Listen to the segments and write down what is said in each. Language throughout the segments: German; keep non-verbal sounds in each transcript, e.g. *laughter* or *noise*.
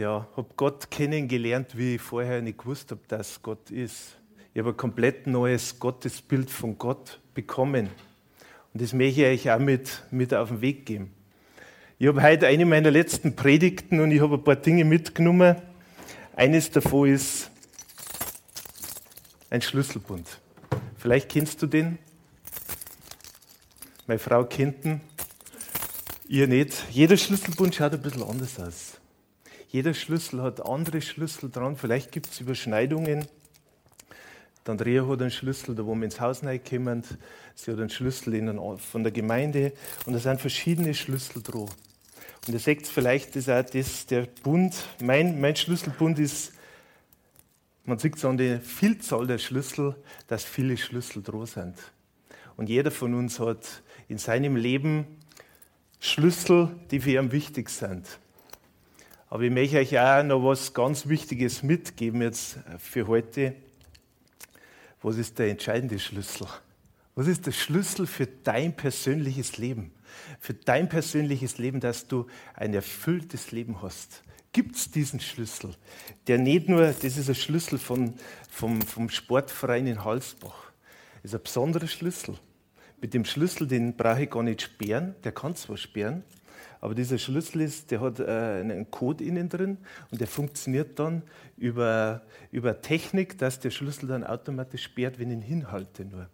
Ja, habe Gott kennengelernt, wie ich vorher nicht gewusst habe, dass Gott ist. Ich habe ein komplett neues Gottesbild von Gott bekommen. Und das möchte ich euch auch mit, mit auf den Weg geben. Ich habe heute eine meiner letzten Predigten und ich habe ein paar Dinge mitgenommen. Eines davon ist ein Schlüsselbund. Vielleicht kennst du den. Meine Frau kennt ihn. Ihr nicht. Jeder Schlüsselbund schaut ein bisschen anders aus. Jeder Schlüssel hat andere Schlüssel dran. Vielleicht gibt es Überschneidungen. Der Andrea hat einen Schlüssel, da wo wir ins Haus reinkommen. Sie hat einen Schlüssel in, von der Gemeinde. Und da sind verschiedene Schlüssel dran. Und ihr seht vielleicht, das auch das, der Bund, mein, mein Schlüsselbund ist, man sieht es an der Vielzahl der Schlüssel, dass viele Schlüssel dran sind. Und jeder von uns hat in seinem Leben Schlüssel, die für ihn wichtig sind. Aber ich möchte euch auch noch was ganz Wichtiges mitgeben jetzt für heute. Was ist der entscheidende Schlüssel? Was ist der Schlüssel für dein persönliches Leben? Für dein persönliches Leben, dass du ein erfülltes Leben hast. Gibt es diesen Schlüssel? Der nicht nur, das ist ein Schlüssel von, vom, vom Sportverein in Halsbach. Das ist ein besonderer Schlüssel. Mit dem Schlüssel, den brauche ich gar nicht sperren. Der kann zwar sperren, aber dieser Schlüssel ist, der hat äh, einen Code innen drin und der funktioniert dann über, über Technik, dass der Schlüssel dann automatisch sperrt, wenn ich ihn hinhalte nur.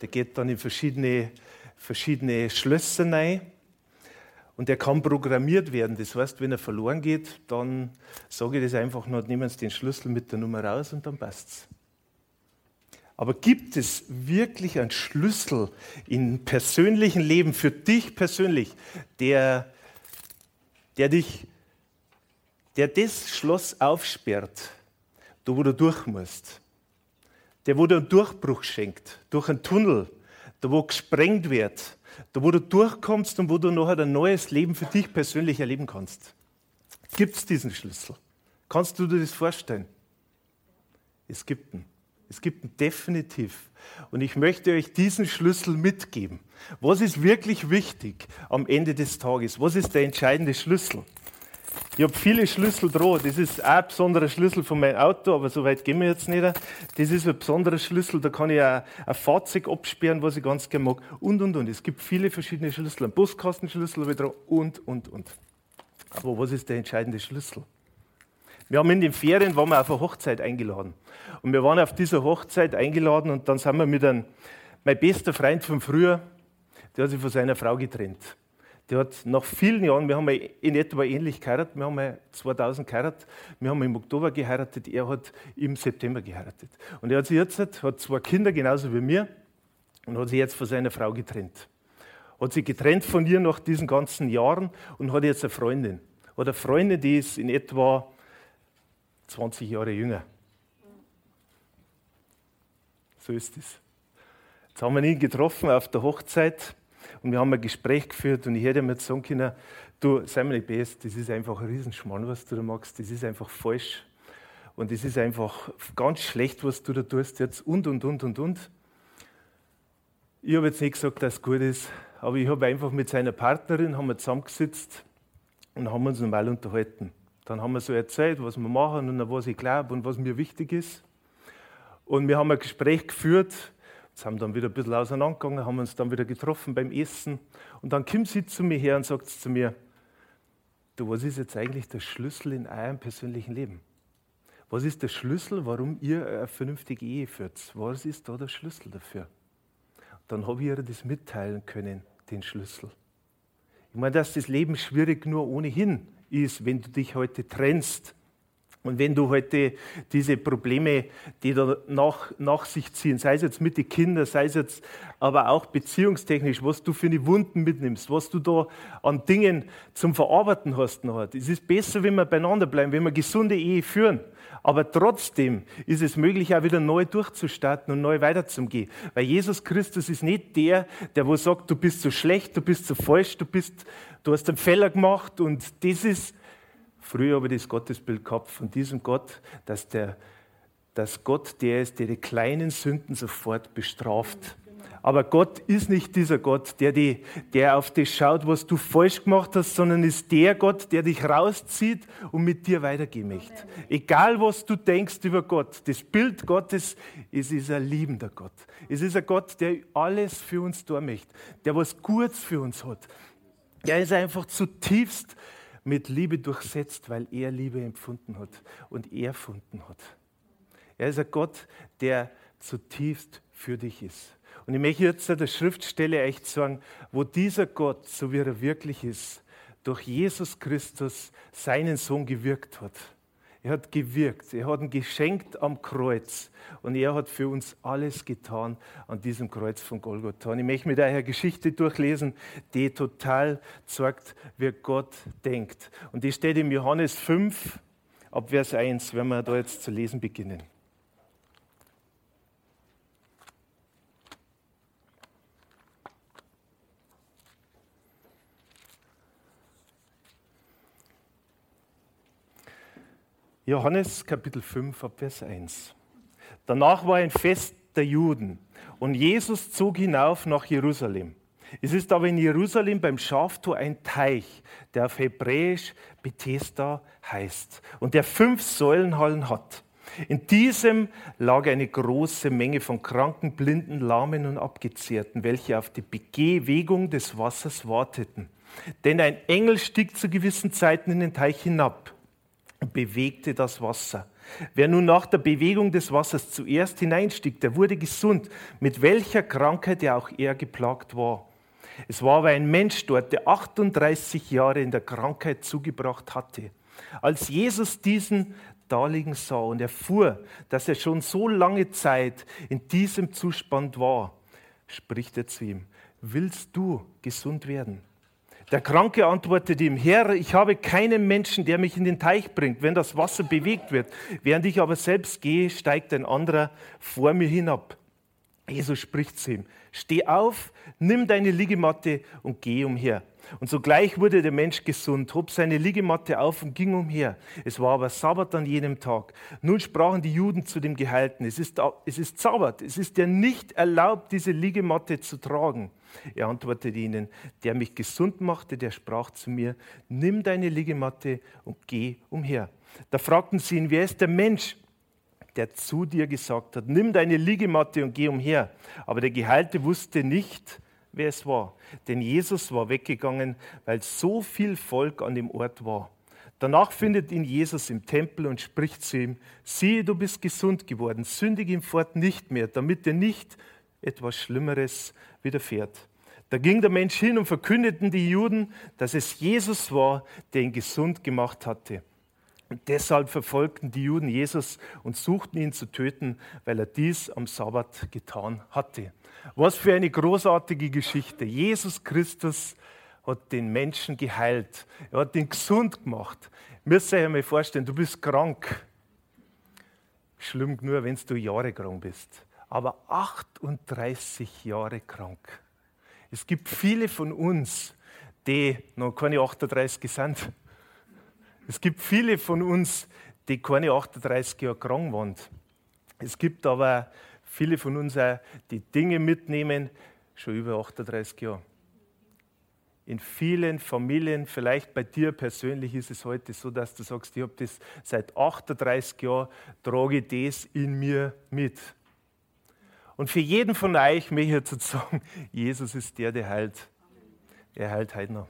Der geht dann in verschiedene, verschiedene Schlösser rein und der kann programmiert werden. Das heißt, wenn er verloren geht, dann sage ich das einfach nur, nehmen Sie den Schlüssel mit der Nummer raus und dann passt es. Aber gibt es wirklich einen Schlüssel im persönlichen Leben für dich persönlich, der, der dich, der das Schloss aufsperrt, da wo du durch musst? Der, wo dir einen Durchbruch schenkt, durch einen Tunnel, da wo gesprengt wird, da wo du durchkommst und wo du noch ein neues Leben für dich persönlich erleben kannst. Gibt es diesen Schlüssel? Kannst du dir das vorstellen? Es gibt ihn. Es gibt ihn definitiv. Und ich möchte euch diesen Schlüssel mitgeben. Was ist wirklich wichtig am Ende des Tages? Was ist der entscheidende Schlüssel? Ich habe viele Schlüssel dran. Das ist auch ein besonderer Schlüssel von meinem Auto, aber so weit gehen wir jetzt nicht. Das ist ein besonderer Schlüssel, da kann ich auch ein Fahrzeug absperren, was ich ganz gerne mag. Und, und, und. Es gibt viele verschiedene Schlüssel. Ein Buskastenschlüssel habe ich dran und, und, und. Aber was ist der entscheidende Schlüssel? Wir haben in den Ferien waren wir auf eine Hochzeit eingeladen. Und wir waren auf dieser Hochzeit eingeladen und dann sind wir mit einem, mein bester Freund von früher, der hat sich von seiner Frau getrennt. Der hat nach vielen Jahren, wir haben in etwa ähnlich geheiratet, wir haben 2000 geheiratet, wir haben im Oktober geheiratet, er hat im September geheiratet. Und er hat sich jetzt, hat zwei Kinder, genauso wie mir, und hat sich jetzt von seiner Frau getrennt. Hat sich getrennt von ihr nach diesen ganzen Jahren und hat jetzt eine Freundin. Eine Freundin, die ist in etwa 20 Jahre jünger. So ist es. Jetzt haben wir ihn getroffen auf der Hochzeit und wir haben ein Gespräch geführt und ich hätte mir sagen können, du, nicht best, das ist einfach ein Riesenschmarrn, was du da machst, das ist einfach falsch und das ist einfach ganz schlecht, was du da tust jetzt und, und, und, und, und. Ich habe jetzt nicht gesagt, dass es gut ist, aber ich habe einfach mit seiner Partnerin haben wir zusammengesetzt und haben uns normal unterhalten. Dann haben wir so erzählt, was wir machen und was ich glaube und was mir wichtig ist. Und wir haben ein Gespräch geführt, sind dann wieder ein bisschen auseinandergegangen, haben uns dann wieder getroffen beim Essen. Und dann kommt sie zu mir her und sagt zu mir, du, was ist jetzt eigentlich der Schlüssel in eurem persönlichen Leben? Was ist der Schlüssel, warum ihr eine vernünftige Ehe führt? Was ist da der Schlüssel dafür? Dann habe ich ihr das mitteilen können, den Schlüssel. Ich meine, dass das Leben schwierig nur ohnehin ist, wenn du dich heute trennst. Und wenn du heute diese Probleme, die da nach, nach sich ziehen, sei es jetzt mit den Kindern, sei es jetzt aber auch beziehungstechnisch, was du für eine Wunden mitnimmst, was du da an Dingen zum Verarbeiten hast noch. Es ist besser, wenn wir beieinander bleiben, wenn wir gesunde Ehe führen. Aber trotzdem ist es möglich, auch wieder neu durchzustarten und neu weiterzugehen. Weil Jesus Christus ist nicht der, der wo sagt, du bist so schlecht, du bist so falsch, du bist, du hast einen Fehler gemacht und das ist, Früher habe ich das Gottesbild gehabt von diesem Gott, dass, der, dass Gott der ist, der die kleinen Sünden sofort bestraft. Aber Gott ist nicht dieser Gott, der, die, der auf das schaut, was du falsch gemacht hast, sondern ist der Gott, der dich rauszieht und mit dir weitergehen möchte. Egal, was du denkst über Gott, das Bild Gottes, es ist ein liebender Gott. Es ist ein Gott, der alles für uns tun möchte, der was Gutes für uns hat. Er ist einfach zutiefst mit Liebe durchsetzt, weil er Liebe empfunden hat und er erfunden hat. Er ist ein Gott, der zutiefst für dich ist. Und ich möchte jetzt der Schriftstelle echt sagen, wo dieser Gott, so wie er wirklich ist, durch Jesus Christus seinen Sohn gewirkt hat er hat gewirkt, er hat ihn geschenkt am Kreuz und er hat für uns alles getan an diesem Kreuz von Golgotha. Und ich möchte mir daher Geschichte durchlesen, die total zeigt, wie Gott denkt. Und die steht im Johannes 5, ab Vers 1, wenn wir da jetzt zu lesen beginnen. Johannes Kapitel 5, Vers 1. Danach war ein Fest der Juden und Jesus zog hinauf nach Jerusalem. Es ist aber in Jerusalem beim Schaftor ein Teich, der auf Hebräisch Bethesda heißt und der fünf Säulenhallen hat. In diesem lag eine große Menge von Kranken, Blinden, Lahmen und Abgezehrten, welche auf die Bewegung des Wassers warteten. Denn ein Engel stieg zu gewissen Zeiten in den Teich hinab bewegte das Wasser. Wer nun nach der Bewegung des Wassers zuerst hineinstieg, der wurde gesund, mit welcher Krankheit ja auch er geplagt war. Es war aber ein Mensch dort, der 38 Jahre in der Krankheit zugebracht hatte. Als Jesus diesen daliegen sah und erfuhr, dass er schon so lange Zeit in diesem Zustand war, spricht er zu ihm, willst du gesund werden? Der Kranke antwortete ihm, Herr, ich habe keinen Menschen, der mich in den Teich bringt, wenn das Wasser bewegt wird. Während ich aber selbst gehe, steigt ein anderer vor mir hinab. Jesus spricht zu ihm, steh auf, nimm deine Liegematte und geh umher. Und sogleich wurde der Mensch gesund, hob seine Liegematte auf und ging umher. Es war aber Sabbat an jenem Tag. Nun sprachen die Juden zu dem Gehalten, es ist, es ist Sabbat, es ist dir nicht erlaubt, diese Liegematte zu tragen. Er antwortete ihnen, der mich gesund machte, der sprach zu mir, nimm deine Liegematte und geh umher. Da fragten sie ihn, wer ist der Mensch, der zu dir gesagt hat, nimm deine Liegematte und geh umher. Aber der Geheilte wusste nicht, wer es war, denn Jesus war weggegangen, weil so viel Volk an dem Ort war. Danach findet ihn Jesus im Tempel und spricht zu ihm, siehe, du bist gesund geworden, sündige ihm fort nicht mehr, damit dir nicht etwas Schlimmeres widerfährt. Da ging der Mensch hin und verkündeten die Juden, dass es Jesus war, der ihn gesund gemacht hatte. Und deshalb verfolgten die Juden Jesus und suchten ihn zu töten, weil er dies am Sabbat getan hatte. Was für eine großartige Geschichte. Jesus Christus hat den Menschen geheilt. Er hat ihn gesund gemacht. Müsst ihr euch einmal vorstellen, du bist krank. Schlimm nur, wenn du Jahre krank bist aber 38 Jahre krank. Es gibt viele von uns, die noch keine 38 sind. Es gibt viele von uns, die keine 38 Jahre krank waren. Es gibt aber viele von uns, auch, die Dinge mitnehmen, schon über 38 Jahre. In vielen Familien, vielleicht bei dir persönlich ist es heute so, dass du sagst, ich habe das seit 38 Jahren, trage ich das in mir mit. Und für jeden von euch möchte ich jetzt sagen, *laughs* Jesus ist der, der heilt. Er heilt heute noch.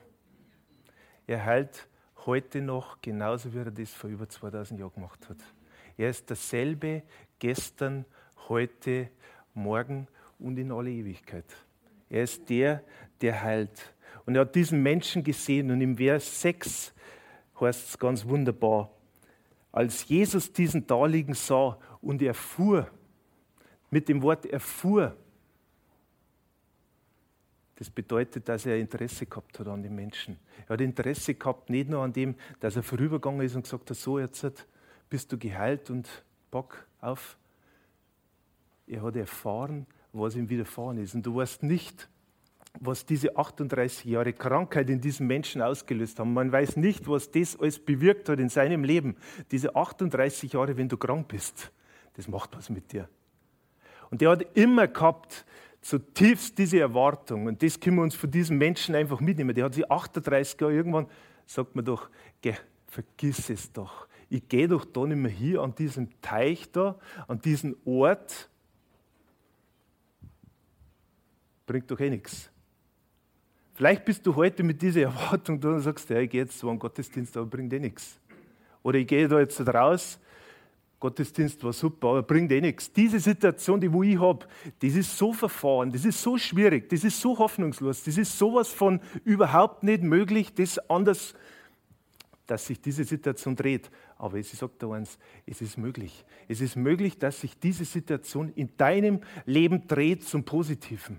Er heilt heute noch genauso, wie er das vor über 2000 Jahren gemacht hat. Er ist dasselbe gestern, heute, morgen und in alle Ewigkeit. Er ist der, der heilt. Und er hat diesen Menschen gesehen und im Vers 6 heißt es ganz wunderbar, als Jesus diesen da liegen sah und er fuhr, mit dem Wort erfuhr, das bedeutet, dass er Interesse gehabt hat an den Menschen. Er hat Interesse gehabt, nicht nur an dem, dass er vorübergegangen ist und gesagt hat, so jetzt bist du geheilt und Bock auf. Er hat erfahren, was ihm widerfahren ist. Und du weißt nicht, was diese 38 Jahre Krankheit in diesem Menschen ausgelöst haben. Man weiß nicht, was das alles bewirkt hat in seinem Leben. Diese 38 Jahre, wenn du krank bist, das macht was mit dir. Und er hat immer gehabt, zutiefst diese Erwartung. Und das können wir uns von diesem Menschen einfach mitnehmen. Der hat sich 38 Jahre irgendwann, sagt man doch, geh, vergiss es doch. Ich gehe doch da nicht mehr hier an diesem Teich da, an diesen Ort. Bringt doch eh nichts. Vielleicht bist du heute mit dieser Erwartung da und sagst, ja, ich gehe jetzt zu einem Gottesdienst, aber bringt eh nichts. Oder ich gehe da jetzt raus Gottesdienst war super, aber bringt eh nichts. Diese Situation, die wo ich habe, das ist so verfahren, das ist so schwierig, das ist so hoffnungslos, das ist sowas von überhaupt nicht möglich, das anders, dass sich diese Situation dreht. Aber ich sage dir eins, es ist möglich. Es ist möglich, dass sich diese Situation in deinem Leben dreht zum Positiven.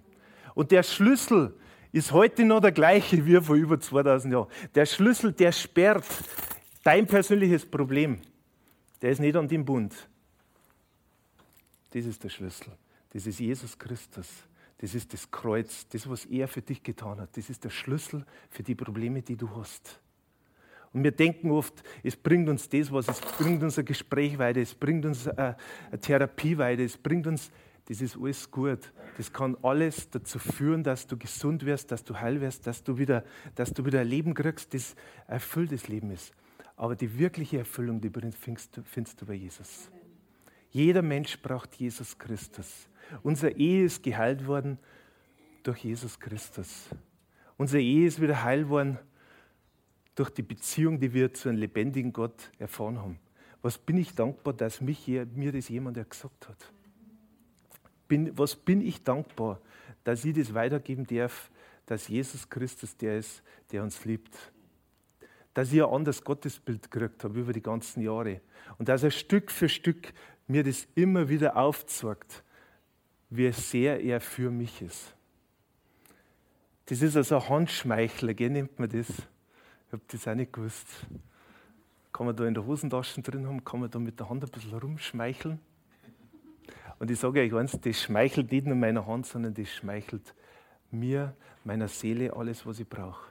Und der Schlüssel ist heute noch der gleiche wie vor über 2000 Jahren. Der Schlüssel, der sperrt dein persönliches Problem der ist nicht an dem Bund. Das ist der Schlüssel. Das ist Jesus Christus. Das ist das Kreuz, das, was er für dich getan hat. Das ist der Schlüssel für die Probleme, die du hast. Und wir denken oft, es bringt uns das was, es bringt uns ein Gespräch weiter, es bringt uns eine, Therapie weiter, es bringt uns, das ist alles gut. Das kann alles dazu führen, dass du gesund wirst, dass du heil wirst, dass du wieder, dass du wieder ein Leben kriegst, das erfülltes Leben ist. Aber die wirkliche Erfüllung, die findest du, findest du bei Jesus. Jeder Mensch braucht Jesus Christus. Unsere Ehe ist geheilt worden durch Jesus Christus. Unsere Ehe ist wieder heil worden durch die Beziehung, die wir zu einem lebendigen Gott erfahren haben. Was bin ich dankbar, dass mich mir das jemand gesagt hat? Bin, was bin ich dankbar, dass ich das weitergeben darf, dass Jesus Christus der ist, der uns liebt dass ich ein anderes Gottesbild gekriegt habe über die ganzen Jahre. Und dass er Stück für Stück mir das immer wieder aufzeigt, wie sehr er für mich ist. Das ist also ein Handschmeichler, gell, nennt man das. Ich habe das auch nicht gewusst. Kann man da in der Hosentasche drin haben, kann man da mit der Hand ein bisschen rumschmeicheln. Und ich sage euch eins, das schmeichelt nicht nur meiner Hand, sondern das schmeichelt mir, meiner Seele, alles, was ich brauche.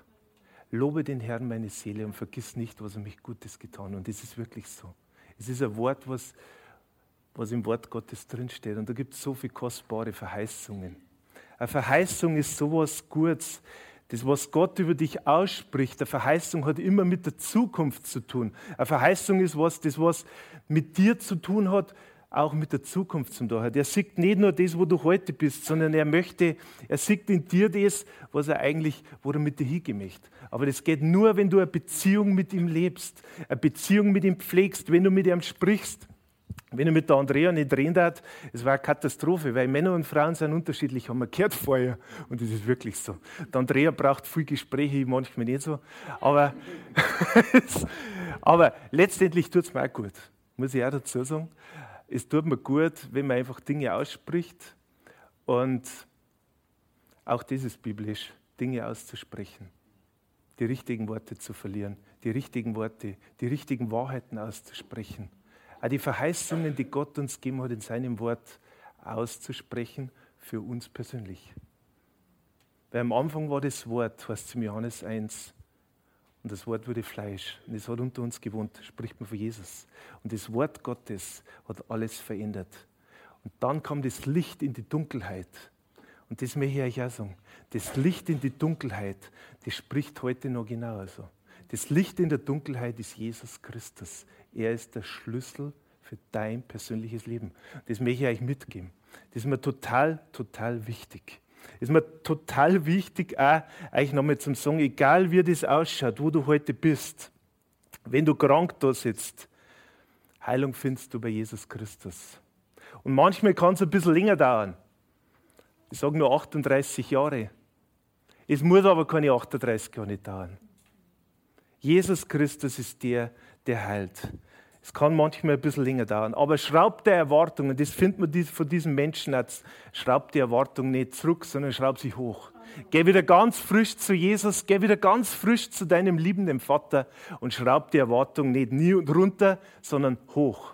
Lobe den Herrn meine Seele und vergiss nicht, was er mich Gutes getan hat. Und das ist wirklich so. Es ist ein Wort, was, was im Wort Gottes drinsteht. Und da gibt es so viele kostbare Verheißungen. Eine Verheißung ist sowas Gutes. Das, was Gott über dich ausspricht, eine Verheißung hat immer mit der Zukunft zu tun. Eine Verheißung ist was, das was mit dir zu tun hat, auch mit der Zukunft zum tun hat. Er sieht nicht nur das, wo du heute bist, sondern er möchte, er sieht in dir das, was er eigentlich, wo er mit dir hingemächt. Aber das geht nur, wenn du eine Beziehung mit ihm lebst, eine Beziehung mit ihm pflegst, wenn du mit ihm sprichst. Wenn ich mit der Andrea nicht reden darf, es war eine Katastrophe, weil Männer und Frauen sind unterschiedlich, haben wir gehört vorher. Und das ist wirklich so. Der Andrea braucht viel Gespräche, manchmal nicht so. Aber, *laughs* aber letztendlich tut es mir auch gut, muss ich auch dazu sagen es tut mir gut, wenn man einfach Dinge ausspricht und auch das ist biblisch, Dinge auszusprechen, die richtigen Worte zu verlieren, die richtigen Worte, die richtigen Wahrheiten auszusprechen. Auch die Verheißungen, die Gott uns gegeben hat, in seinem Wort auszusprechen für uns persönlich. Weil am Anfang war das Wort, es im Johannes 1, und das Wort wurde Fleisch. Und es hat unter uns gewohnt, spricht man von Jesus. Und das Wort Gottes hat alles verändert. Und dann kam das Licht in die Dunkelheit. Und das möchte ich euch auch sagen. Das Licht in die Dunkelheit, das spricht heute noch genauso. Das Licht in der Dunkelheit ist Jesus Christus. Er ist der Schlüssel für dein persönliches Leben. Das möchte ich euch mitgeben. Das ist mir total, total wichtig ist mir total wichtig, auch euch nochmal zum Sagen, egal wie das ausschaut, wo du heute bist, wenn du krank da sitzt, Heilung findest du bei Jesus Christus. Und manchmal kann es ein bisschen länger dauern. Ich sage nur 38 Jahre. Es muss aber keine 38 Jahre dauern. Jesus Christus ist der, der heilt. Es kann manchmal ein bisschen länger dauern, aber schraub der Erwartung, und das findet man von diesem Menschen jetzt, schraub die Erwartung nicht zurück, sondern schraub sie hoch. Geh wieder ganz frisch zu Jesus, geh wieder ganz frisch zu deinem liebenden Vater und schraub die Erwartung nicht nie und runter, sondern hoch.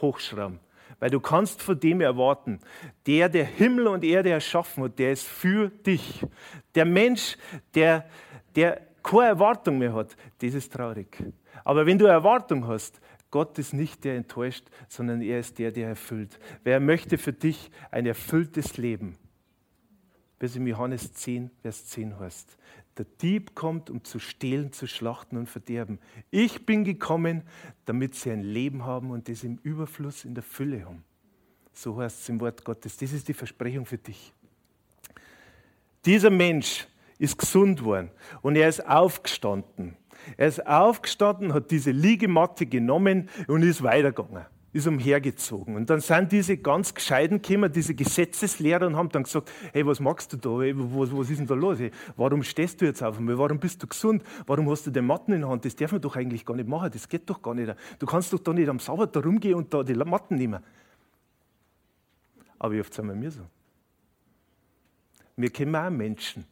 Hochschrauben. Weil du kannst von dem erwarten, der, der Himmel und Erde erschaffen hat, der ist für dich. Der Mensch, der, der keine Erwartung mehr hat, das ist traurig. Aber wenn du Erwartung hast, Gott ist nicht der enttäuscht, sondern er ist der, der erfüllt. Wer möchte für dich ein erfülltes Leben? Es in Johannes 10, Vers 10 heißt. Der Dieb kommt, um zu stehlen, zu schlachten und verderben. Ich bin gekommen, damit sie ein Leben haben und das im Überfluss, in der Fülle haben. So heißt es im Wort Gottes. Das ist die Versprechung für dich. Dieser Mensch ist gesund worden und er ist aufgestanden. Er ist aufgestanden, hat diese Liegematte genommen und ist weitergegangen, ist umhergezogen. Und dann sind diese ganz Gescheiten gekommen, diese Gesetzeslehrer, und haben dann gesagt: Hey, was machst du da? Was, was ist denn da los? Hey, warum stehst du jetzt auf einmal? Warum bist du gesund? Warum hast du den Matten in der Hand? Das darf man doch eigentlich gar nicht machen. Das geht doch gar nicht. Du kannst doch da nicht am Sabbat da rumgehen und da die Matten nehmen. Aber oft sind wir mir so. Wir kennen auch Menschen,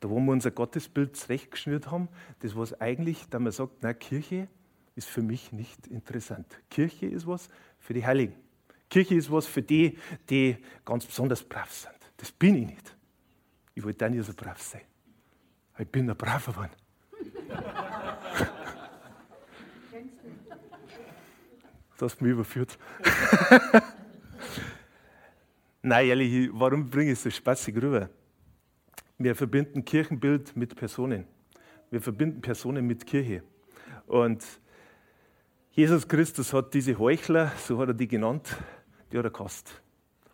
da wo wir unser Gottesbild zurechtgeschnürt haben, das was eigentlich, da man sagt, na, Kirche ist für mich nicht interessant. Kirche ist was für die Heiligen. Kirche ist was für die, die ganz besonders brav sind. Das bin ich nicht. Ich wollte auch nicht so brav sein. Ich bin ein braver Mann. *laughs* Du hast mich überführt. *laughs* Nein, ehrlich, warum bringe ich es so spaßig rüber? Wir verbinden Kirchenbild mit Personen. Wir verbinden Personen mit Kirche. Und Jesus Christus hat diese Heuchler, so hat er die genannt, die hat er gehasst.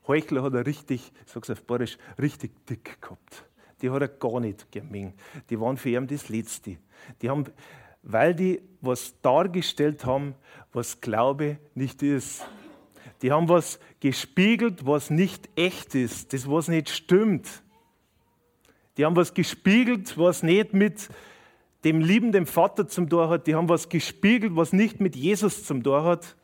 Heuchler hat er richtig, ich sage es auf Borisch, richtig dick gehabt. Die hat er gar nicht gemengt. Die waren für ihn das Letzte. Die haben, weil die was dargestellt haben, was Glaube nicht ist. Die haben was gespiegelt, was nicht echt ist, das was nicht stimmt. Die haben was gespiegelt, was nicht mit dem liebenden Vater zum Tor hat. Die haben was gespiegelt, was nicht mit Jesus zum Tor hat.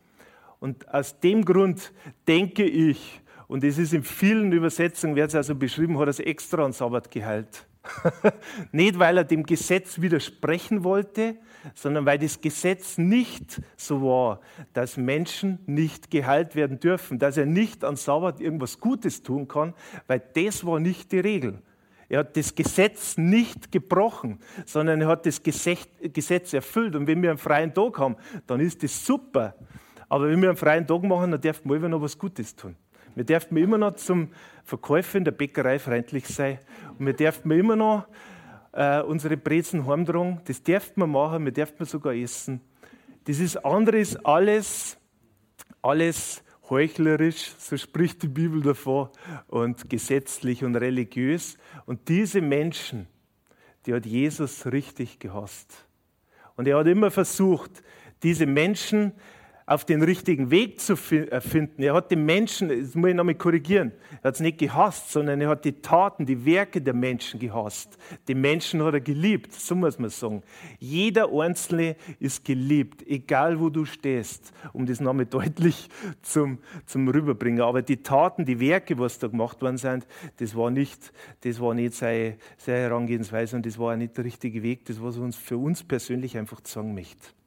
Und aus dem Grund denke ich, und es ist in vielen Übersetzungen, wird es also beschrieben, hat er es extra an Sabbat geheilt. *laughs* nicht, weil er dem Gesetz widersprechen wollte, sondern weil das Gesetz nicht so war, dass Menschen nicht geheilt werden dürfen, dass er nicht an Sabbat irgendwas Gutes tun kann, weil das war nicht die Regel. Er hat das Gesetz nicht gebrochen, sondern er hat das Gesetz erfüllt. Und wenn wir einen freien Tag haben, dann ist das super. Aber wenn wir einen freien Tag machen, dann dürfen wir immer noch was Gutes tun. Wir dürfen immer noch zum Verkäufer in der Bäckerei freundlich sein. Und wir dürfen immer noch äh, unsere Brezen heimtragen. Das dürfen wir machen, wir dürfen sogar essen. Das ist anderes alles, alles heuchlerisch, so spricht die Bibel davor, und gesetzlich und religiös. Und diese Menschen, die hat Jesus richtig gehasst. Und er hat immer versucht, diese Menschen auf den richtigen Weg zu äh, finden. Er hat die Menschen, das muss ich nochmal korrigieren, er hat es nicht gehasst, sondern er hat die Taten, die Werke der Menschen gehasst. Die Menschen hat er geliebt, so muss man sagen. Jeder Einzelne ist geliebt, egal wo du stehst, um das nochmal *laughs* deutlich zum, zum Rüberbringen. Aber die Taten, die Werke, was da gemacht worden sind, das war nicht, das war nicht seine, seine Herangehensweise und das war auch nicht der richtige Weg, das was uns für uns persönlich einfach sagen möchte.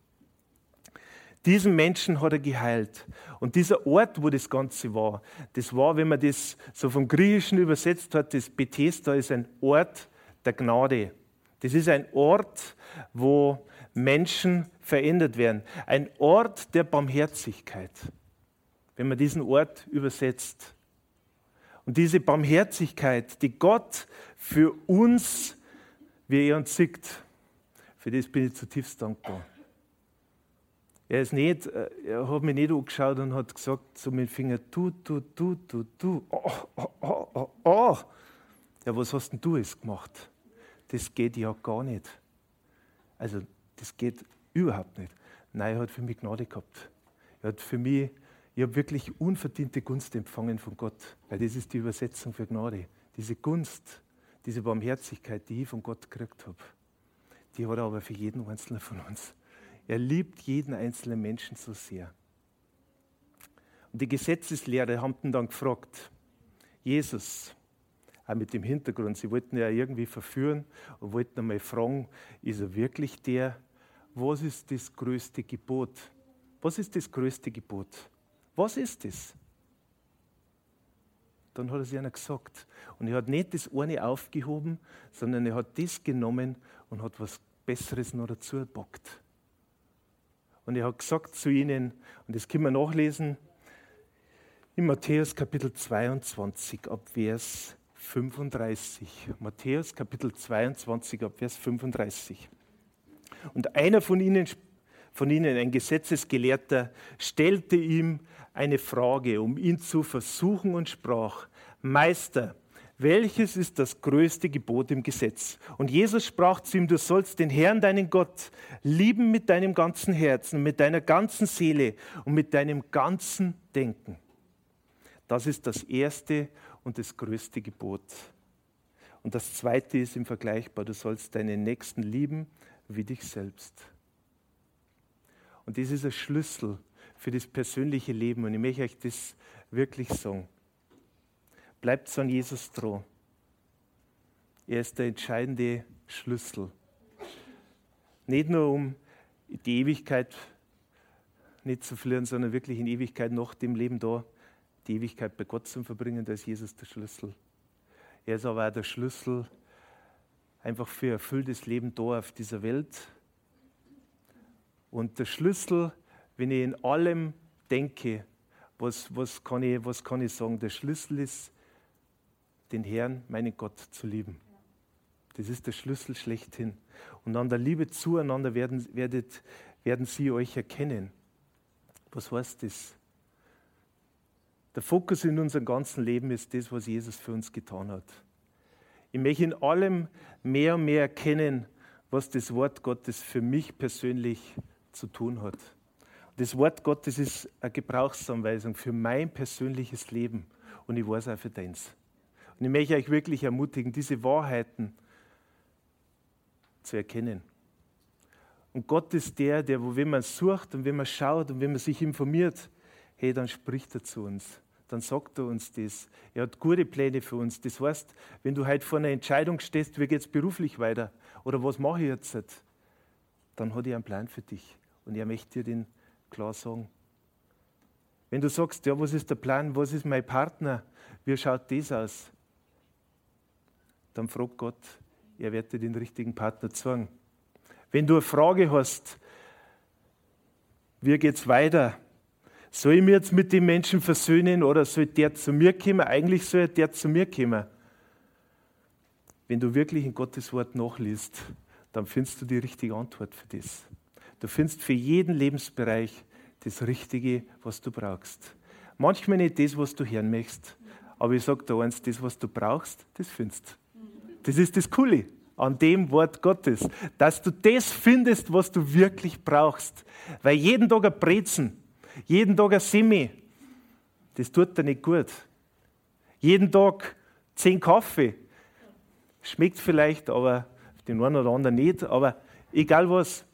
Diesen Menschen hat er geheilt. Und dieser Ort, wo das Ganze war, das war, wenn man das so vom Griechischen übersetzt hat, das Bethesda ist ein Ort der Gnade. Das ist ein Ort, wo Menschen verändert werden. Ein Ort der Barmherzigkeit, wenn man diesen Ort übersetzt. Und diese Barmherzigkeit, die Gott für uns, wie er uns sieht, für das bin ich zutiefst dankbar. Er, ist nicht, äh, er hat mich nicht angeschaut und hat gesagt zu meinem Finger, du, du, du, du, du, oh, oh, oh, oh, oh. Ja, was hast denn du jetzt gemacht? Das geht ja gar nicht. Also, das geht überhaupt nicht. Nein, er hat für mich Gnade gehabt. Er hat für mich, ich habe wirklich unverdiente Gunst empfangen von Gott, weil das ist die Übersetzung für Gnade. Diese Gunst, diese Barmherzigkeit, die ich von Gott gekriegt habe, die hat er aber für jeden Einzelnen von uns Er liebt jeden einzelnen Menschen so sehr. Und die Gesetzeslehrer haben ihn dann gefragt, Jesus, auch mit dem Hintergrund, sie wollten ja irgendwie verführen und wollten einmal fragen, ist er wirklich der? Was ist das größte Gebot? Was ist das größte Gebot? Was ist das? Dann hat er sie einer gesagt. Und er hat nicht das eine aufgehoben, sondern er hat das genommen und hat was Besseres noch dazu gepackt. Und er hat gesagt zu ihnen, und das können wir nachlesen, in Matthäus Kapitel 22 ab Vers 35. Matthäus Kapitel 22 ab Vers 35. Und einer von ihnen, von ihnen, ein Gesetzesgelehrter, stellte ihm eine Frage, um ihn zu versuchen und sprach, Meister, welches ist das größte Gebot im Gesetz? Und Jesus sprach zu ihm, du sollst den Herrn, deinen Gott, lieben mit deinem ganzen Herzen, mit deiner ganzen Seele und mit deinem ganzen Denken. Das ist das erste und das größte Gebot. Und das zweite ist im Vergleichbar, du sollst deinen Nächsten lieben wie dich selbst. Und das ist ein Schlüssel für das persönliche Leben. Und ich möchte euch das wirklich sagen. Bleibt an Jesus dran. Er ist der entscheidende Schlüssel. Nicht nur um die Ewigkeit nicht zu verlieren, sondern wirklich in Ewigkeit nach dem Leben da, die Ewigkeit bei Gott zu verbringen, da ist Jesus der Schlüssel. Er ist aber auch der Schlüssel einfach für erfülltes Leben da auf dieser Welt. Und der Schlüssel, wenn ich in allem denke, was, was, kann ich, was kann ich sagen? Der Schlüssel ist, den Herrn, meinen Gott, zu lieben. Das ist der Schlüssel schlechthin. Und an der Liebe zueinander werden, werdet, werden sie euch erkennen. Was heißt das? Der Fokus in unserem ganzen Leben ist das, was Jesus für uns getan hat. Ich möchte in allem mehr und mehr erkennen, was das Wort Gottes für mich persönlich zu tun hat. Das Wort Gottes ist eine Gebrauchsanweisung für mein persönliches Leben und ich weiß auch für deins. Und ich möchte euch wirklich ermutigen, diese Wahrheiten zu erkennen. Und Gott ist der, der, wo wenn man sucht und wenn man schaut und wenn man sich informiert, hey, dann spricht er zu uns. Dann sagt er uns das. Er hat gute Pläne für uns. Das heißt, wenn du heute vor einer Entscheidung stehst, wie geht es beruflich weiter oder was mache ich jetzt, dann hat er einen Plan für dich. Und er möchte dir den klar sagen. Wenn du sagst, ja, was ist der Plan, was ist mein Partner, wie schaut das aus? Dann frag Gott, er wird dir den richtigen Partner zeigen. Wenn du eine Frage hast, wie geht es weiter? Soll ich mich jetzt mit dem Menschen versöhnen oder soll der zu mir kommen? Eigentlich soll der zu mir kommen. Wenn du wirklich in Gottes Wort nachliest, dann findest du die richtige Antwort für das. Du findest für jeden Lebensbereich das Richtige, was du brauchst. Manchmal nicht das, was du hören möchtest, aber ich sage dir eins, das, was du brauchst, das findest. Das ist das Coole an dem Wort Gottes, dass du das findest, was du wirklich brauchst. Weil jeden Tag ein Brezen, jeden Tag ein Semi, das tut dir nicht gut. Jeden Tag zehn Kaffee, schmeckt vielleicht, aber den einen oder anderen nicht, aber egal was,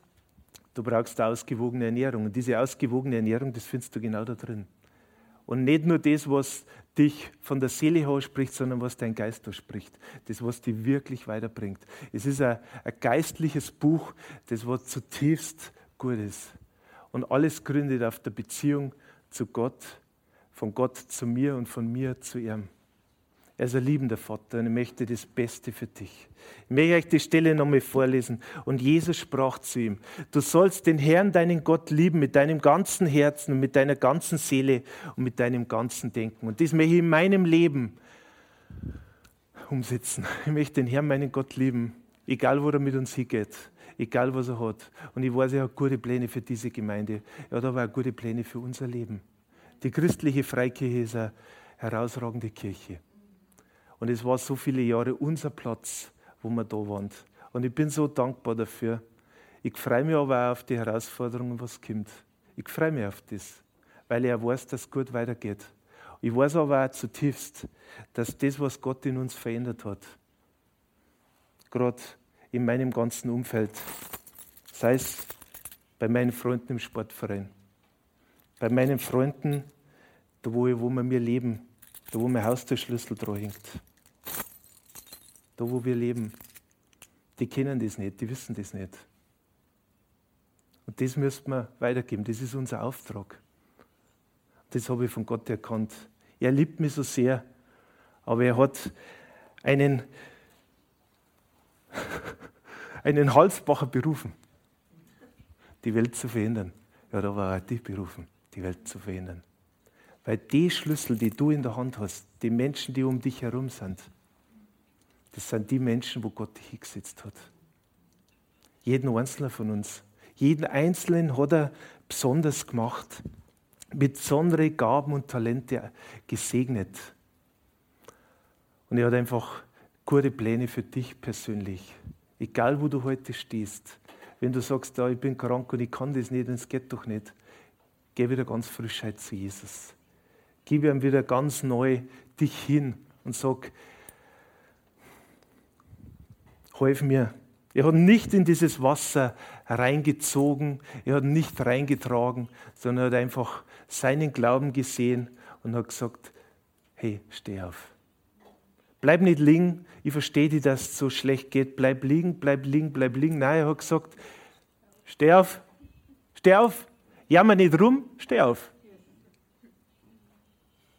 du brauchst eine ausgewogene Ernährung. Und diese ausgewogene Ernährung, das findest du genau da drin. Und nicht nur das, was dich von der Seele her spricht, sondern was dein Geist spricht. Das, was dich wirklich weiterbringt. Es ist ein, ein geistliches Buch, das was zutiefst gut ist. Und alles gründet auf der Beziehung zu Gott, von Gott zu mir und von mir zu ihm. Er ist ein liebender Vater und er möchte das Beste für dich. Ich möchte euch die Stelle nochmal vorlesen. Und Jesus sprach zu ihm, du sollst den Herrn, deinen Gott, lieben mit deinem ganzen Herzen und mit deiner ganzen Seele und mit deinem ganzen Denken. Und das möchte ich in meinem Leben umsetzen. Ich möchte den Herrn, meinen Gott, lieben, egal wo er mit uns hingeht, egal was er hat. Und ich weiß, er hat gute Pläne für diese Gemeinde. Er hat aber auch gute Pläne für unser Leben. Die christliche Freikirche ist eine herausragende Kirche. Und es war so viele Jahre unser Platz, wo wir da waren. Und ich bin so dankbar dafür. Ich freue mich aber auch auf die Herausforderungen, was kommt. Ich freue mich auf das, weil ich auch weiß, dass es gut weitergeht. Ich weiß aber auch zutiefst, dass das, was Gott in uns verändert hat, gerade in meinem ganzen Umfeld, sei es bei meinen Freunden im Sportverein, bei meinen Freunden, da wo, wo wir mir leben, da wo mein Haustürschlüssel dran hängt, da wo wir leben. Die kennen das nicht, die wissen das nicht. Und das müssen wir weitergeben, das ist unser Auftrag. Das habe ich von Gott erkannt. Er liebt mich so sehr, aber er hat einen, *laughs* einen Halsbacher berufen, die Welt zu verändern. Ja, da war er dich berufen, die Welt zu verändern. Weil die Schlüssel, die du in der Hand hast, die Menschen, die um dich herum sind, das sind die Menschen, wo Gott dich hingesetzt hat. Jeden einzelnen von uns. Jeden Einzelnen hat er besonders gemacht, mit besonderen Gaben und Talente gesegnet. Und er hat einfach gute Pläne für dich persönlich. Egal, wo du heute stehst. Wenn du sagst, ja, ich bin krank und ich kann das nicht und es geht doch nicht, geh wieder ganz Frischheit zu Jesus. Gib ihm wieder ganz neu dich hin und sag, hilf mir. Er hat nicht in dieses Wasser reingezogen, er hat nicht reingetragen, sondern er hat einfach seinen Glauben gesehen und hat gesagt, hey, steh auf. Bleib nicht liegen, ich verstehe dir, dass es so schlecht geht. Bleib liegen, bleib liegen, bleib liegen. Nein, er hat gesagt, steh auf, steh auf, jammer nicht rum, steh auf.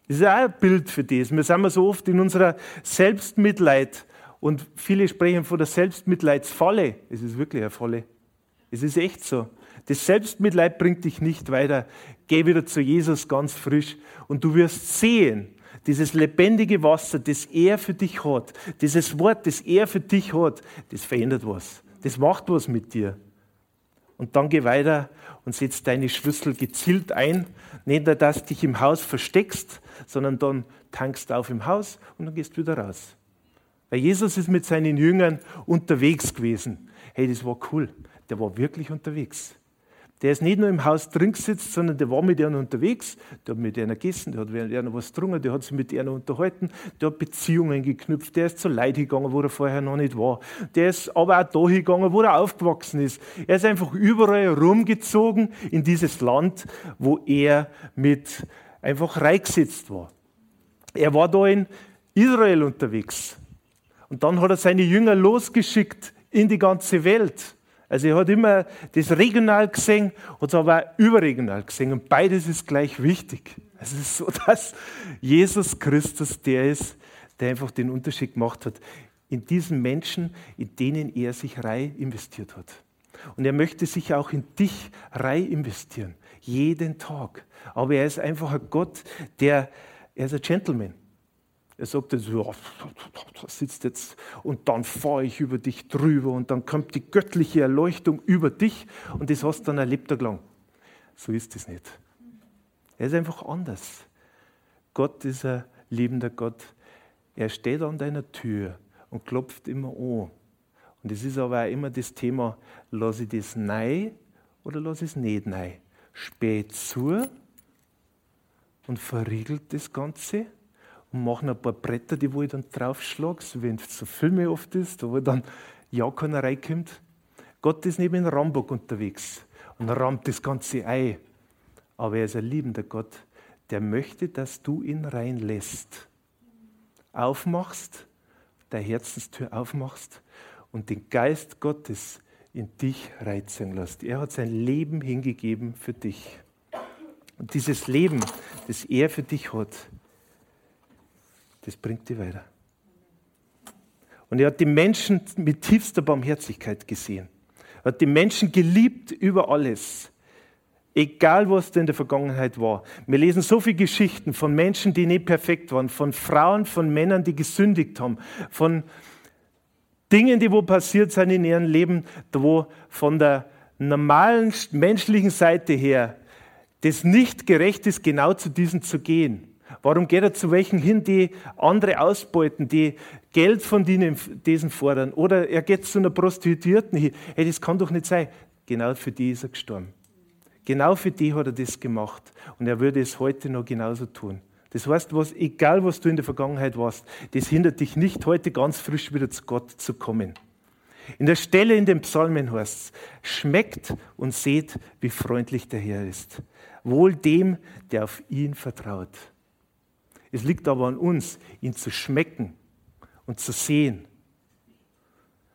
Das ist auch ein Bild für das. Wir sind so oft in unserer Selbstmitleid und viele sprechen von der Selbstmitleidsfalle. Es ist wirklich eine Falle. Es ist echt so. Das Selbstmitleid bringt dich nicht weiter. Geh wieder zu Jesus ganz frisch und du wirst sehen, dieses lebendige Wasser, das er für dich hat, dieses Wort, das er für dich hat, das verändert was. Das macht was mit dir. Und dann geh weiter und setz deine Schlüssel gezielt ein. Nicht nur, dass du dich im Haus versteckst, sondern dann tankst du auf im Haus und dann gehst du wieder raus. Weil Jesus ist mit seinen Jüngern unterwegs gewesen. Hey, das war cool. Der war wirklich unterwegs. Der ist nicht nur im Haus drin gesetzt, sondern der war mit ihnen unterwegs, der hat mit ihnen gegessen, der hat mit ihnen was getrunken, der hat sich mit ihnen unterhalten, der hat Beziehungen geknüpft, der ist zu Leid gegangen, wo er vorher noch nicht war. Der ist aber auch da gegangen, wo er aufgewachsen ist. Er ist einfach überall rumgezogen in dieses Land, wo er mit einfach reingesetzt war. Er war da in Israel unterwegs. Und dann hat er seine Jünger losgeschickt in die ganze Welt. Also er hat immer das regional gesehen, es aber auch überregional gesehen. Und beides ist gleich wichtig. Es ist so, *laughs* dass Jesus Christus der ist, der einfach den Unterschied gemacht hat in diesen Menschen, in denen er sich rein investiert hat. Und er möchte sich auch in dich rein investieren, jeden Tag. Aber er ist einfach ein Gott, der, er ist ein Gentleman. Er sagt jetzt, ja, sitzt jetzt und dann fahre ich über dich drüber und dann kommt die göttliche Erleuchtung über dich und das hast du dann ein Lebtag lang. So ist es nicht. Er ist einfach anders. Gott ist ein liebender Gott. Er steht an deiner Tür und klopft immer an. Und es ist aber auch immer das Thema, lasse ich das nein oder lasse ich es nicht nein? Spät zu und verriegelt das Ganze und machen ein paar Bretter, die wo ich dann draufschlage, so wie es so Filme oft ist, wo dann ja keiner reinkommt. Gott ist neben Rambock unterwegs und rammt das ganze Ei. Aber er ist ein liebender Gott, der möchte, dass du ihn reinlässt. Aufmachst, der Herzenstür aufmachst und den Geist Gottes in dich reizen lässt. Er hat sein Leben hingegeben für dich. Und dieses Leben, das er für dich hat, das bringt dich weiter. Und er hat die Menschen mit tiefster Barmherzigkeit gesehen. Er hat die Menschen geliebt über alles. Egal, was da in der Vergangenheit war. Wir lesen so viele Geschichten von Menschen, die nicht perfekt waren, von Frauen, von Männern, die gesündigt haben, von Dingen, die wo passiert sind in ihrem Leben, wo von der normalen menschlichen Seite her das nicht gerecht ist, genau zu diesen zu gehen. Warum geht er zu welchen hin, die andere ausbeuten, die Geld von diesen fordern? Oder er geht zu einer Prostituierten hin. Hey, das kann doch nicht sein. Genau für die ist er gestorben. Genau für die hat er das gemacht. Und er würde es heute noch genauso tun. Das heißt, was, egal was du in der Vergangenheit warst, das hindert dich nicht, heute ganz frisch wieder zu Gott zu kommen. In der Stelle in den Psalmen heißt es, schmeckt und seht, wie freundlich der Herr ist. Wohl dem, der auf ihn vertraut. Es liegt aber an uns, ihn zu schmecken und zu sehen.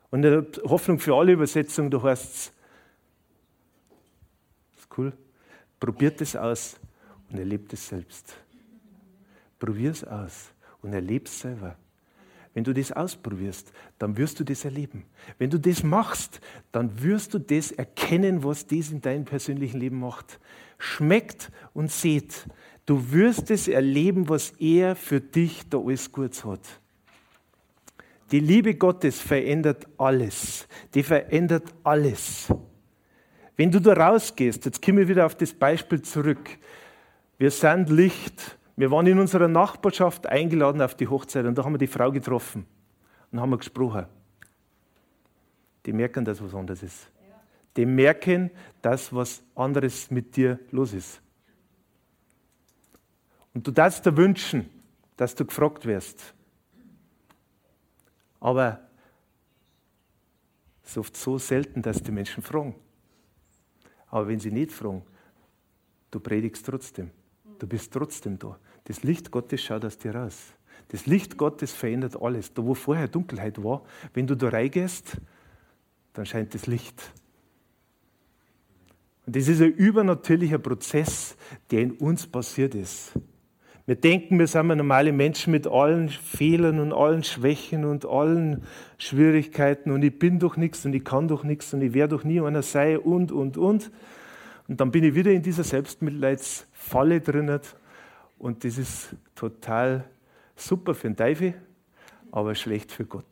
Und in der Hoffnung für alle Übersetzungen, da heißt es, ist cool, probiert es aus und erlebt es selbst. Probier es aus und erlebe es selber. Wenn du das ausprobierst, dann wirst du das erleben. Wenn du das machst, dann wirst du das erkennen, was das in deinem persönlichen Leben macht. Schmeckt und seht. Du wirst es erleben, was er für dich da alles Gutes hat. Die Liebe Gottes verändert alles. Die verändert alles. Wenn du da rausgehst, jetzt kommen wir wieder auf das Beispiel zurück. Wir sind Licht wir waren in unserer Nachbarschaft eingeladen auf die Hochzeit und da haben wir die Frau getroffen und haben gesprochen. Die merken, dass was anderes ist. Die merken, dass was anderes mit dir los ist. Und du darfst dir wünschen, dass du gefragt wirst. Aber es ist oft so selten, dass die Menschen fragen. Aber wenn sie nicht fragen, du predigst trotzdem. Du bist trotzdem da. Das Licht Gottes schaut aus dir raus. Das Licht Gottes verändert alles. Da, wo vorher Dunkelheit war, wenn du da reingehst, dann scheint das Licht. Und das ist ein übernatürlicher Prozess, der in uns passiert ist. Wir denken, wir sind normale Menschen mit allen Fehlern und allen Schwächen und allen Schwierigkeiten und ich bin doch nichts und ich kann doch nichts und ich werde doch nie einer sein und, und, und. Und dann bin ich wieder in dieser Selbstmitleidsfalle drinnen und das ist total super für den Teufel, aber schlecht für Gott.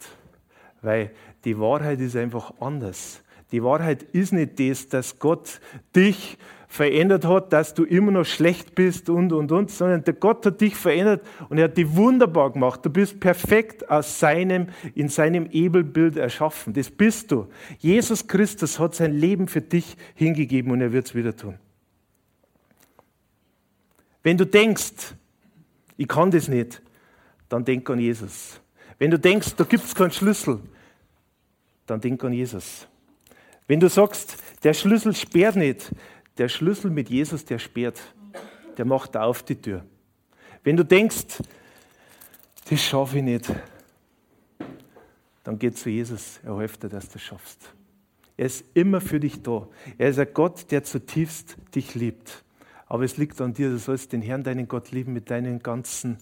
Weil die Wahrheit ist einfach anders. Die Wahrheit ist nicht das, dass Gott dich verändert hat, dass du immer noch schlecht bist und, und, und, sondern der Gott hat dich verändert und er hat dich wunderbar gemacht. Du bist perfekt aus seinem, in seinem Ebenbild erschaffen. Das bist du. Jesus Christus hat sein Leben für dich hingegeben und er wird es wieder tun. Wenn du denkst, ich kann das nicht, dann denk an Jesus. Wenn du denkst, da gibt es keinen Schlüssel, dann denk an Jesus. Wenn du sagst, der Schlüssel sperrt nicht, der Schlüssel mit Jesus, der sperrt, der macht auf die Tür. Wenn du denkst, das schaffe ich nicht, dann geh zu Jesus, er hilft dir, dass du das schaffst. Er ist immer für dich da. Er ist ein Gott, der zutiefst dich liebt. Aber es liegt an dir, du sollst den Herrn, deinen Gott lieben mit deinem ganzen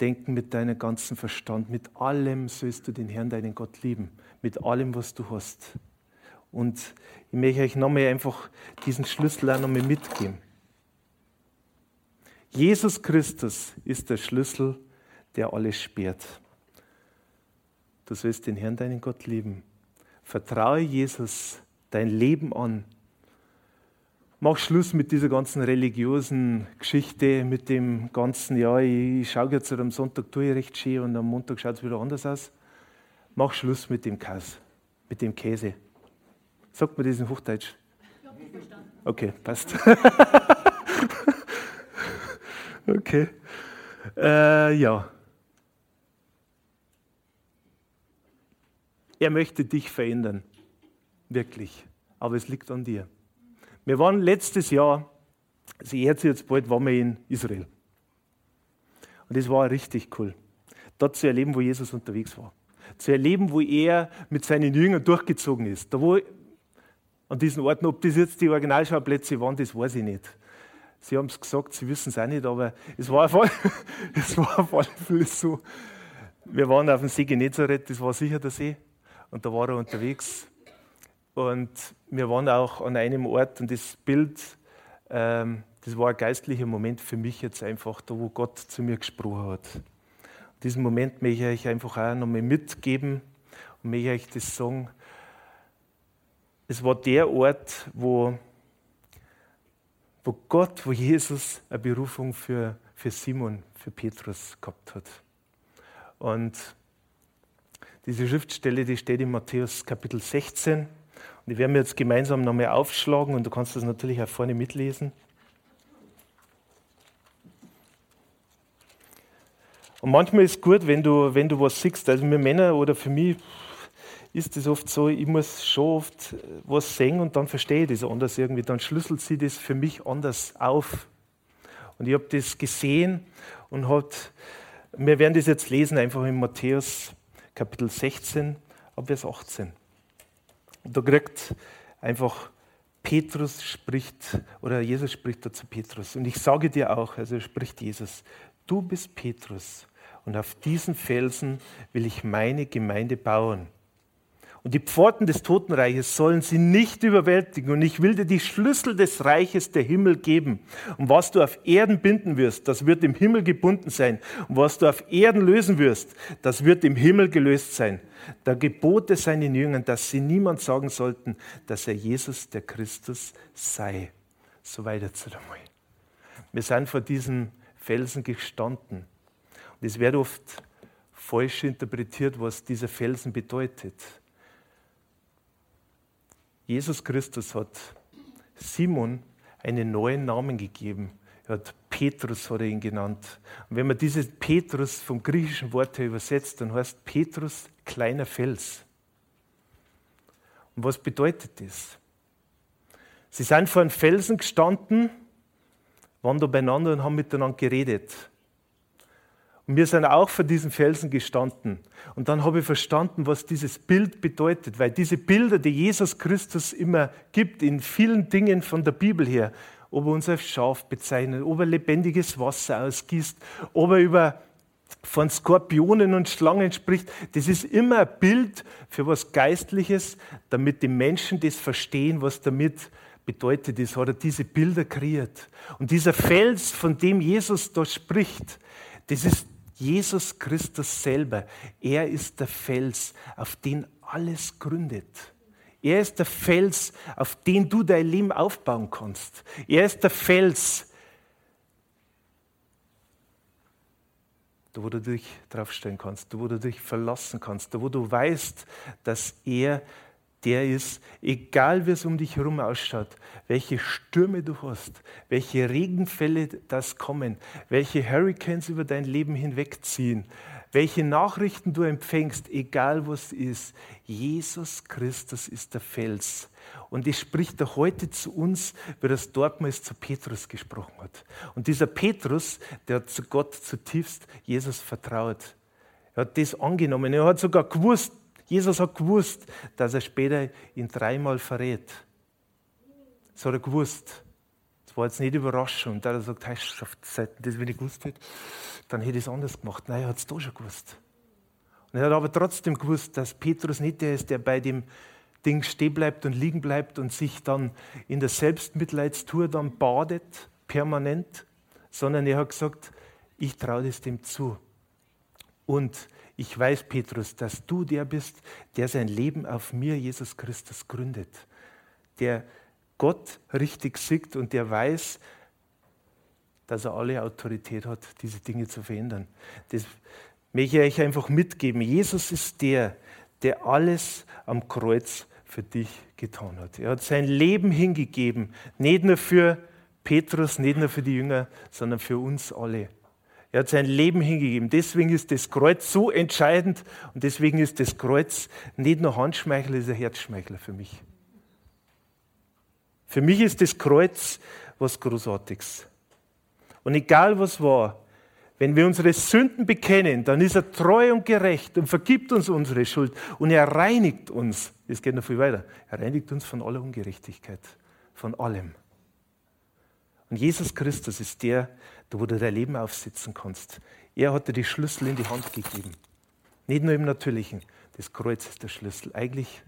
Denken, mit deinem ganzen Verstand. Mit allem sollst du den Herrn, deinen Gott lieben. Mit allem, was du hast. Und ich möchte euch nochmal einfach diesen Schlüssel auch nochmal mitgeben. Jesus Christus ist der Schlüssel, der alles sperrt. Du sollst den Herrn, deinen Gott lieben. Vertraue Jesus dein Leben an mach Schluss mit dieser ganzen religiösen Geschichte, mit dem ganzen, ja, ich schaue jetzt am Sonntag tue ich recht schön und am Montag schaut es wieder anders aus. Mach Schluss mit dem Käse, mit dem Käse. Sagt man das in Hochdeutsch? Ja, verstanden. Okay, passt. *laughs* okay. Äh, ja. Er möchte dich verändern. Wirklich. Aber es liegt an dir. Wir waren letztes Jahr, also jetzt jetzt bald, waren wir in Israel. Und das war richtig cool. Dort zu erleben, wo Jesus unterwegs war. Zu erleben, wo er mit seinen Jüngern durchgezogen ist. Da wo, an diesen Orten, ob das jetzt die Originalschauplätze waren, das weiß ich nicht. Sie haben es gesagt, Sie wissen es auch nicht, aber es war auf alle, *laughs* es war auf alle Fälle so. Wir waren auf dem See Genezareth, das war sicher der See, und da war er unterwegs und wir waren auch an einem Ort und das Bild, ähm, das war ein geistlicher Moment für mich jetzt einfach, da wo Gott zu mir gesprochen hat. diesen Moment möchte ich euch einfach auch nochmal mitgeben und möchte euch das sagen. Es war der Ort, wo, wo Gott, wo Jesus eine Berufung für, für Simon, für Petrus gehabt hat. Und diese Schriftstelle, die steht in Matthäus Kapitel 16. Die werden wir jetzt gemeinsam nochmal aufschlagen und du kannst das natürlich auch vorne mitlesen. Und manchmal ist es gut, wenn du, wenn du was siehst. Also wir Männer oder für mich, ist es oft so, ich muss schon oft was sehen und dann verstehe ich das anders irgendwie. Dann schlüsselt sie das für mich anders auf. Und ich habe das gesehen und hat, wir werden das jetzt lesen, einfach in Matthäus Kapitel 16, ab Vers 18. Und da kriegt einfach Petrus spricht, oder Jesus spricht da zu Petrus. Und ich sage dir auch, also spricht Jesus, du bist Petrus und auf diesen Felsen will ich meine Gemeinde bauen. Und die Pforten des Totenreiches sollen sie nicht überwältigen. Und ich will dir die Schlüssel des Reiches der Himmel geben. Und was du auf Erden binden wirst, das wird im Himmel gebunden sein. Und was du auf Erden lösen wirst, das wird im Himmel gelöst sein. Da gebot es seinen Jüngern, dass sie niemand sagen sollten, dass er Jesus der Christus sei. So weiter zu einmal. Wir sind vor diesem Felsen gestanden. Und es wird oft falsch interpretiert, was dieser Felsen bedeutet. Jesus Christus hat Simon einen neuen Namen gegeben. Er hat Petrus hat er ihn genannt. Und wenn man dieses Petrus vom griechischen Wort her übersetzt, dann heißt Petrus kleiner Fels. Und was bedeutet das? Sie sind vor einem Felsen gestanden, waren da beieinander und haben miteinander geredet. Und wir sind auch vor diesem Felsen gestanden. Und dann habe ich verstanden, was dieses Bild bedeutet, weil diese Bilder, die Jesus Christus immer gibt, in vielen Dingen von der Bibel her, ob er uns als Schaf bezeichnet, ob er lebendiges Wasser ausgießt, ob er über von Skorpionen und Schlangen spricht, das ist immer ein Bild für was Geistliches, damit die Menschen das verstehen, was damit bedeutet ist, hat er diese Bilder kreiert. Und dieser Fels, von dem Jesus da spricht, das ist Jesus Christus selber, er ist der Fels, auf den alles gründet. Er ist der Fels, auf den du dein Leben aufbauen kannst. Er ist der Fels, da wo du dich draufstellen kannst, da wo du dich verlassen kannst, da wo du weißt, dass er der ist, egal wie es um dich herum ausschaut, welche Stürme du hast, welche Regenfälle das kommen, welche Hurricanes über dein Leben hinwegziehen, welche Nachrichten du empfängst, egal was ist, Jesus Christus ist der Fels. Und es spricht er heute zu uns, wie das dortmals zu Petrus gesprochen hat. Und dieser Petrus, der hat zu Gott zutiefst Jesus vertraut. Er hat das angenommen. Er hat sogar gewusst, Jesus hat gewusst, dass er später ihn dreimal verrät. Das hat er gewusst. Das war jetzt nicht Überraschung. Und da hat er gesagt, hey, seit das, wenn ich gewusst hätte, dann hätte ich es anders gemacht. Nein, er hat es da schon gewusst. Und er hat aber trotzdem gewusst, dass Petrus nicht der ist, der bei dem Ding stehen bleibt und liegen bleibt und sich dann in der Selbstmitleidstour dann badet, permanent, sondern er hat gesagt, ich traue das dem zu. Und ich weiß, Petrus, dass du der bist, der sein Leben auf mir, Jesus Christus, gründet. Der Gott richtig sieht und der weiß, dass er alle Autorität hat, diese Dinge zu verändern. Das möchte ich euch einfach mitgeben. Jesus ist der, der alles am Kreuz für dich getan hat. Er hat sein Leben hingegeben, nicht nur für Petrus, nicht nur für die Jünger, sondern für uns alle. Er hat sein Leben hingegeben. Deswegen ist das Kreuz so entscheidend und deswegen ist das Kreuz nicht nur Handschmeichler, es ist ein Herzschmeichler für mich. Für mich ist das Kreuz was Großartiges. Und egal was war, wenn wir unsere Sünden bekennen, dann ist er treu und gerecht und vergibt uns unsere Schuld und er reinigt uns. Es geht noch viel weiter. Er reinigt uns von aller Ungerechtigkeit, von allem. Und Jesus Christus ist der, wo du dein Leben aufsitzen kannst. Er hat dir die Schlüssel in die Hand gegeben. Nicht nur im Natürlichen. Das Kreuz ist der Schlüssel. Eigentlich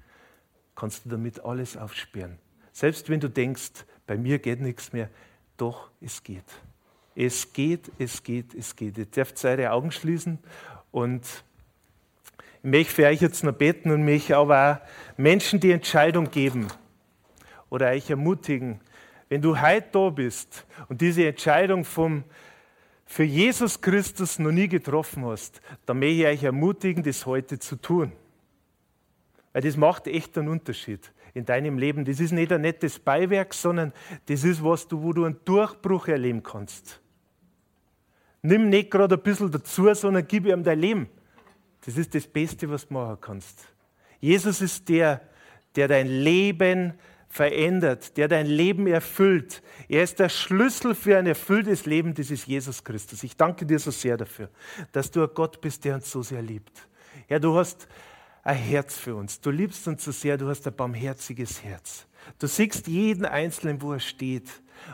kannst du damit alles aufsperren. Selbst wenn du denkst, bei mir geht nichts mehr, doch, es geht. Es geht, es geht, es geht. Ihr dürft eure Augen schließen und ich möchte für euch jetzt noch beten und mich aber auch Menschen die Entscheidung geben oder euch ermutigen, wenn du heute da bist und diese Entscheidung vom, für Jesus Christus noch nie getroffen hast, dann möchte ich euch ermutigen, das heute zu tun. Weil das macht echt einen Unterschied in deinem Leben. Das ist nicht ein nettes Beiwerk, sondern das ist was, wo du einen Durchbruch erleben kannst. Nimm nicht gerade ein bisschen dazu, sondern gib ihm dein Leben. Das ist das Beste, was du machen kannst. Jesus ist der, der dein Leben verändert, der dein Leben erfüllt. Er ist der Schlüssel für ein erfülltes Leben, das ist Jesus Christus. Ich danke dir so sehr dafür, dass du ein Gott bist, der uns so sehr liebt. Ja, du hast ein Herz für uns. Du liebst uns so sehr, du hast ein barmherziges Herz. Du siehst jeden Einzelnen, wo er steht.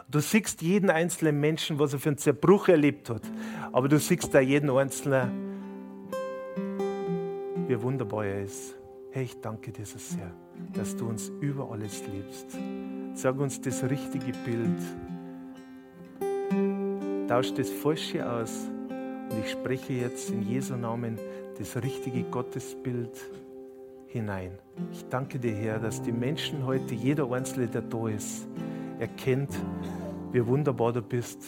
Du siehst jeden einzelnen Menschen, was er für einen Zerbruch erlebt hat. Aber du siehst da jeden Einzelnen, wie wunderbar er ist. Herr, ich danke dir so sehr, dass du uns über alles liebst. Sag uns das richtige Bild. Tausch das Falsche aus. Und ich spreche jetzt in Jesu Namen das richtige Gottesbild hinein. Ich danke dir, Herr, dass die Menschen heute, jeder Einzelne, der da ist, erkennt, wie wunderbar du bist.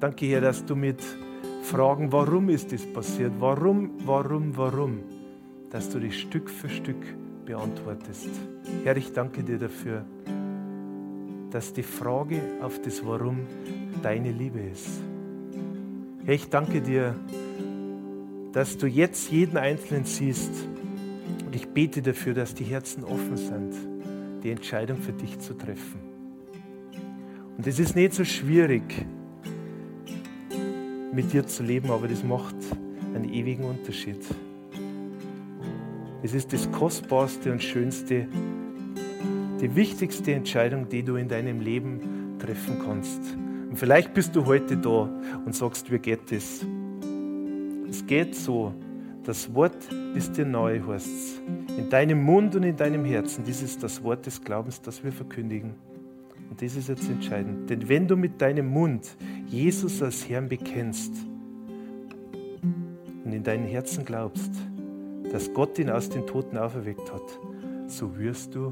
Danke, Herr, dass du mit Fragen, warum ist das passiert, warum, warum, warum, dass du die Stück für Stück beantwortest. Herr, ich danke dir dafür, dass die Frage auf das Warum deine Liebe ist. Herr, ich danke dir, dass du jetzt jeden Einzelnen siehst. Und ich bete dafür, dass die Herzen offen sind die Entscheidung für dich zu treffen. Und es ist nicht so schwierig, mit dir zu leben, aber das macht einen ewigen Unterschied. Es ist das Kostbarste und Schönste, die wichtigste Entscheidung, die du in deinem Leben treffen kannst. Und vielleicht bist du heute da und sagst, wie geht das? Es geht so, das Wort ist dir neu, heißt In deinem Mund und in deinem Herzen. Dies ist das Wort des Glaubens, das wir verkündigen. Und das ist jetzt entscheidend. Denn wenn du mit deinem Mund Jesus als Herrn bekennst und in deinem Herzen glaubst, dass Gott ihn aus den Toten auferweckt hat, so wirst du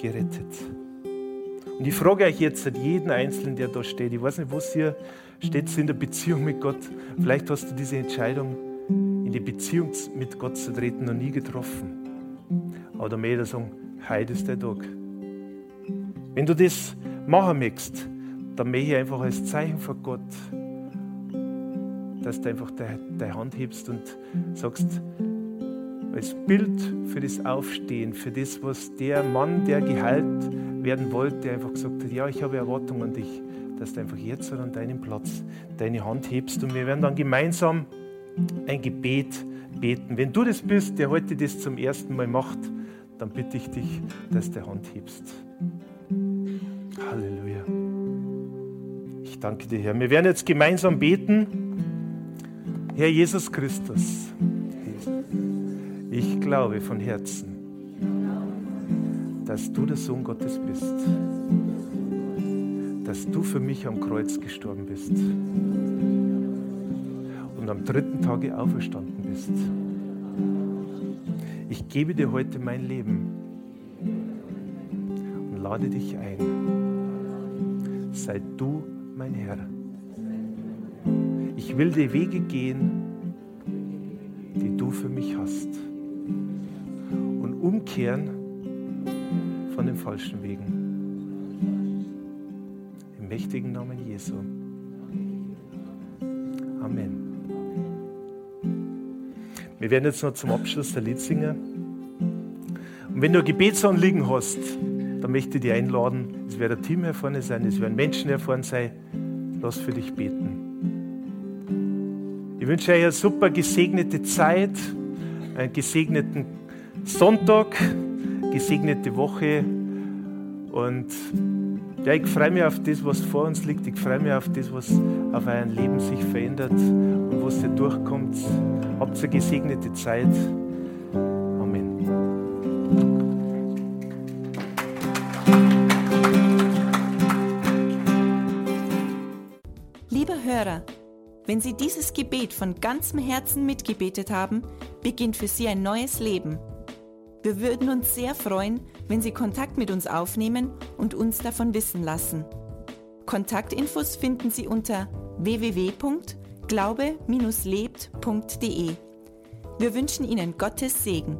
gerettet. Und ich frage euch jetzt jeden Einzelnen, der da steht, ich weiß nicht, was hier steht in der Beziehung mit Gott. Vielleicht hast du diese Entscheidung die Beziehung mit Gott zu treten, noch nie getroffen. Aber da möchte ich sagen, heute ist der Tag. Wenn du das machen möchtest, dann möchte ich einfach als Zeichen von Gott, dass du einfach deine Hand hebst und sagst, als Bild für das Aufstehen, für das, was der Mann, der geheilt werden wollte, einfach gesagt hat, ja, ich habe Erwartungen an dich, dass du einfach jetzt an deinem Platz deine Hand hebst und wir werden dann gemeinsam ein Gebet beten. Wenn du das bist, der heute das zum ersten Mal macht, dann bitte ich dich, dass du die Hand hebst. Halleluja. Danke dir, Herr. Wir werden jetzt gemeinsam beten. Herr Jesus Christus, ich glaube von Herzen, dass du der Sohn Gottes bist, dass du für mich am Kreuz gestorben bist und am dritten Tage auferstanden bist. Ich gebe dir heute mein Leben und lade dich ein. Sei du mein Herr. Ich will die Wege gehen, die du für mich hast und umkehren von den falschen Wegen. Im mächtigen Namen Jesu. Amen. Wir werden jetzt noch zum Abschluss ein Lied singen. Und wenn du ein Gebetsanliegen hast, dann möchte ich dich einladen. Es wird ein Team hier vorne sein, es werden Menschen hier vorne sein. Lass für dich beten. Ich wünsche euch eine super gesegnete Zeit, einen gesegneten Sonntag, gesegnete Woche und ja, ich freue mich auf das, was vor uns liegt. Ich freue mich auf das, was auf euer Leben sich verändert und was hier durchkommt. Habt eine gesegnete Zeit. Wenn Sie dieses Gebet von ganzem Herzen mitgebetet haben, beginnt für Sie ein neues Leben. Wir würden uns sehr freuen, wenn Sie Kontakt mit uns aufnehmen und uns davon wissen lassen. Kontaktinfos finden Sie unter www.glaube-lebt.de. Wir wünschen Ihnen Gottes Segen.